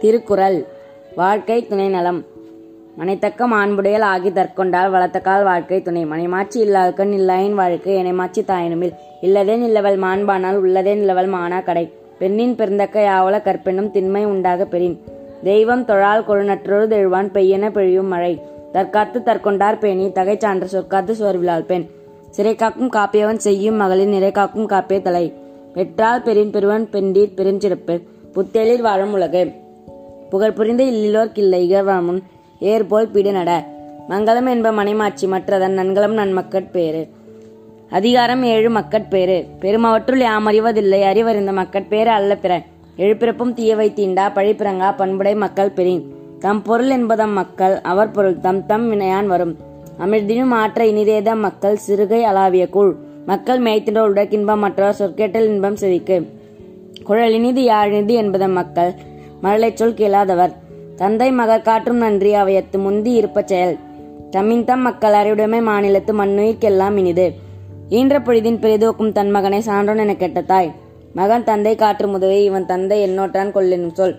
திருக்குறள். வாழ்க்கை துணை நலம் மனைத்தக்க மாண்புடையல் ஆகி தற்கொண்டால் வளர்த்தக்கால் வாழ்க்கை துணை. மனைமாச்சி இல்லாள்கண் இல்லாயின் வாழ்க்கை எனைமாச்சி தாயினுமில். இல்லதே நில்லவள் மாண்பானால் உள்ளதே நிலவல் மானா கடை. பெண்ணின் பெருந்தக்க யாவல கற்பெனும் திண்மை உண்டாக பெறின். தெய்வம் தொழால் கொழுநற்றொரு தெழுவான் பெய்யென பெழியும் மழை. தற்காத்து தற்கொண்டார் பேணி தகை சான்ற சொற்காத்து சோர்விழால் பெண். சிறை காக்கும் காப்பியவன் செய்யும் மகளின் நிறை காக்கும் காப்பிய தலை. பெற்றால் பெரின் பெருவன் பெண்டீர் பெருஞ்சிறப்பு. புத்தேளிர் வாழும் உலகு. புகழ் புரிந்த இல்லிலோர் கில்லை இகழ்வாமுன் ஏற்போல் பிடு நட மங்களம் என்ப மனைமாட்சி மற்றதன் நன்கலம் நன்மக்கட்பேறு அதிகாரம் ஏழு மக்கட்பேறு பெருமவற்றுள் யாம் அறிவதில்லை அறிவறிந்த மக்கட்பேறு அல்ல பிற. எழுப்பிறப்பும் தீயவை தீண்டா பழிப்பிறங்கா பண்புடை மக்கள் பெறின் தம் பொருள் என்பதம் மக்கள் அவர் பொருள் தம் தம் வினையான் வரும். அமிர்தினும் ஆற்ற இனிதேத மக்கள் சிறுகை அளாவிய கூழ். மக்கள் மேய்த்தின்ற உடக்கின்பம் மற்றவர் சொற்கேட்டல் இன்பம் செவிக்கு. குழலினிது யாழினிது என்பதம் மக்கள் மழலை சொல் கேளாதவர். தந்தை மகர் காற்றும் நன்றி அவையத்து முந்தி இருப்ப செயல். தம்மின்தம் மக்கள் அறிவுடைமை மாநிலத்து மண்ணுயிர்க்கெல்லாம் இனிது. ஈன்ற பொழுதின் பெரிதோக்கும் தன் மகனை சான்றோன் என கெட்ட தாய். மகன் தந்தை காற்று முதவை இவன் தந்தை என்னோட்டான் கொள்ளெனும் சொல்.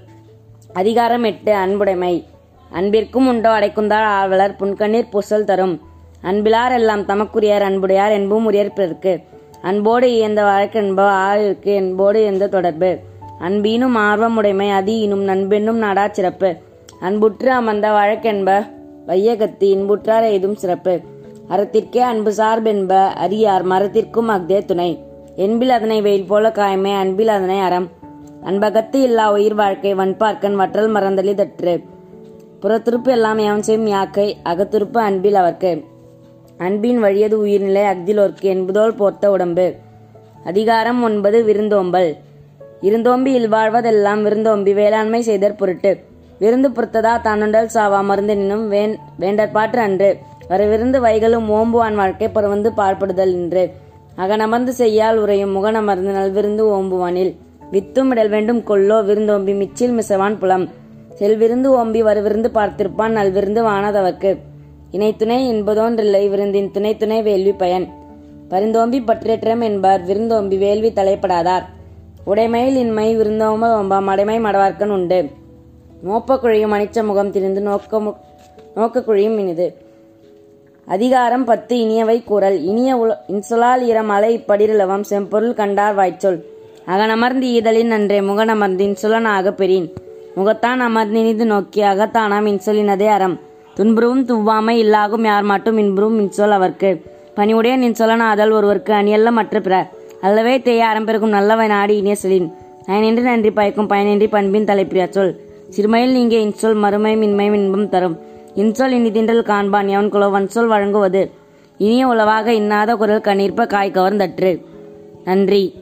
அதிகாரம் எட்டு அன்புடைமை. அன்பிற்கும் உண்டோ அடைக்குந்தாள் ஆர்வலர் புன்கண்ணீர் புசல் தரும். அன்பிலார் எல்லாம் தமக்குரியார் அன்புடையார் என்பும் உரியர் பிறர்க்கு. அன்போடு இயந்த வழக்கென்ப ஆயிருக்கு என்போடு எந்த தொடர்பு. அன்பீனும் ஆர்வமுடைமை அதீனும் நண்பென்னும் நாடா சிறப்பு. அன்புற்று அமர்ந்த வழக்கென்ப வையகத்து இன்புற்றார் எய்தும் சிறப்பு. அறத்திற்கே அன்பு சார்பென்ப அரியார் மரத்திற்கும் அஃதே துணை. என்பில் அதனை வெயில் போல காயமே அன்பில் அதனை அறம். அன்பகத்து இல்லா உயிர் வாழ்க்கை வன்பார்க்கன் வற்றல் மறந்தலி தற்று. புறத்துருப்பு எல்லாம் எவன் செய்யும் யாக்கை அகத்துருப்பு அன்பில் அவர்க்கு. அன்பின் வழியது உயிர்நிலை அக்திலோர்க்கு என்பதோல் போர்த்த உடம்பு. அதிகாரம் ஒன்பது விருந்தோம்பல். இருந்தோம்பியில் இல்வாழ்வதெல்லாம் விருந்தோம்பி வேளாண்மை செய்தற் பொருட்டு. விருந்து பொறுத்ததா தானுண்டல் சாவா மருந்தினும் வேண் வேண்டற்பாற்று அன்று. வர விருந்து வைகளும் ஓம்புவான் வாழ்க்கை பருவந்து பாழ்படுதல் என்று அகனமர்ந்து செய்யால் உரையும் முகனமர்ந்து நல்விருந்து ஓம்புவானில் வித்தும் இடல் வேண்டும் கொல்லோ விருந்தோம்பி மிச்சில் மிசவான் புலம். செல்விருந்து ஓம்பி வருவிருந்து பார்த்திருப்பான் நல்விருந்து வானாதவர்க்கு. இணைத்துணை என்பதோன்றில்லை விருந்தின் துணை துணை வேள்வி பயன். பரிந்தோம்பி பற்றேற்றம் என்பார் விருந்தோம்பி வேள்வி தலைப்படாதார். உடைமையில் இன்மை விருந்தோம்ப ஒம்பாம் அடைமை மடவார்க்கன் உண்டு. மோப்பக்குழியும் அனிச்ச முகம் திரிந்து நோக்க நோக்கக்குழியும் இனிது. அதிகாரம் பத்து இனியவை கூறல். இனிய உல இன்சொலால் இரமலை இப்படிரலவம் செம்பொருள் கண்டார் வாய்ச்சொல். அகனமர்ந்து ஈதலின் நன்றே முகனமர்ந்து இன்சொலனாக பெறின். முகத்தான் அமர்ந்தினிது நோக்கி அகத்தானாம் இன்சொலினதே அறம். துன்புறவும் துவ்வாமை இல்லாகும் யார் மட்டும் இன்புறும் இன்சொல் அவர்க்கு. பணிவுடைய நின்சொலனாதல் ஒருவருக்கு அணியல்ல மற்ற பிற. அல்லவே தேய அறம் நல்லவை நாடி இனிய சொலின். பயனின்றி நன்றி பயக்கும் பயனின்றி பண்பின் தலைப்பிரியா சொல். சிறுமையில் நீங்க இன்சொல் மறுமை மின்மை இன்பம் தரும். இன்சொல் இனிதின்றல் காண்பான் எவன் குலவன் சொல் வழங்குவது. இனிய உளவாக இன்னாத குரல் கண்ணீர்ப்ப காய் கவர்ந்தற்று. நன்றி.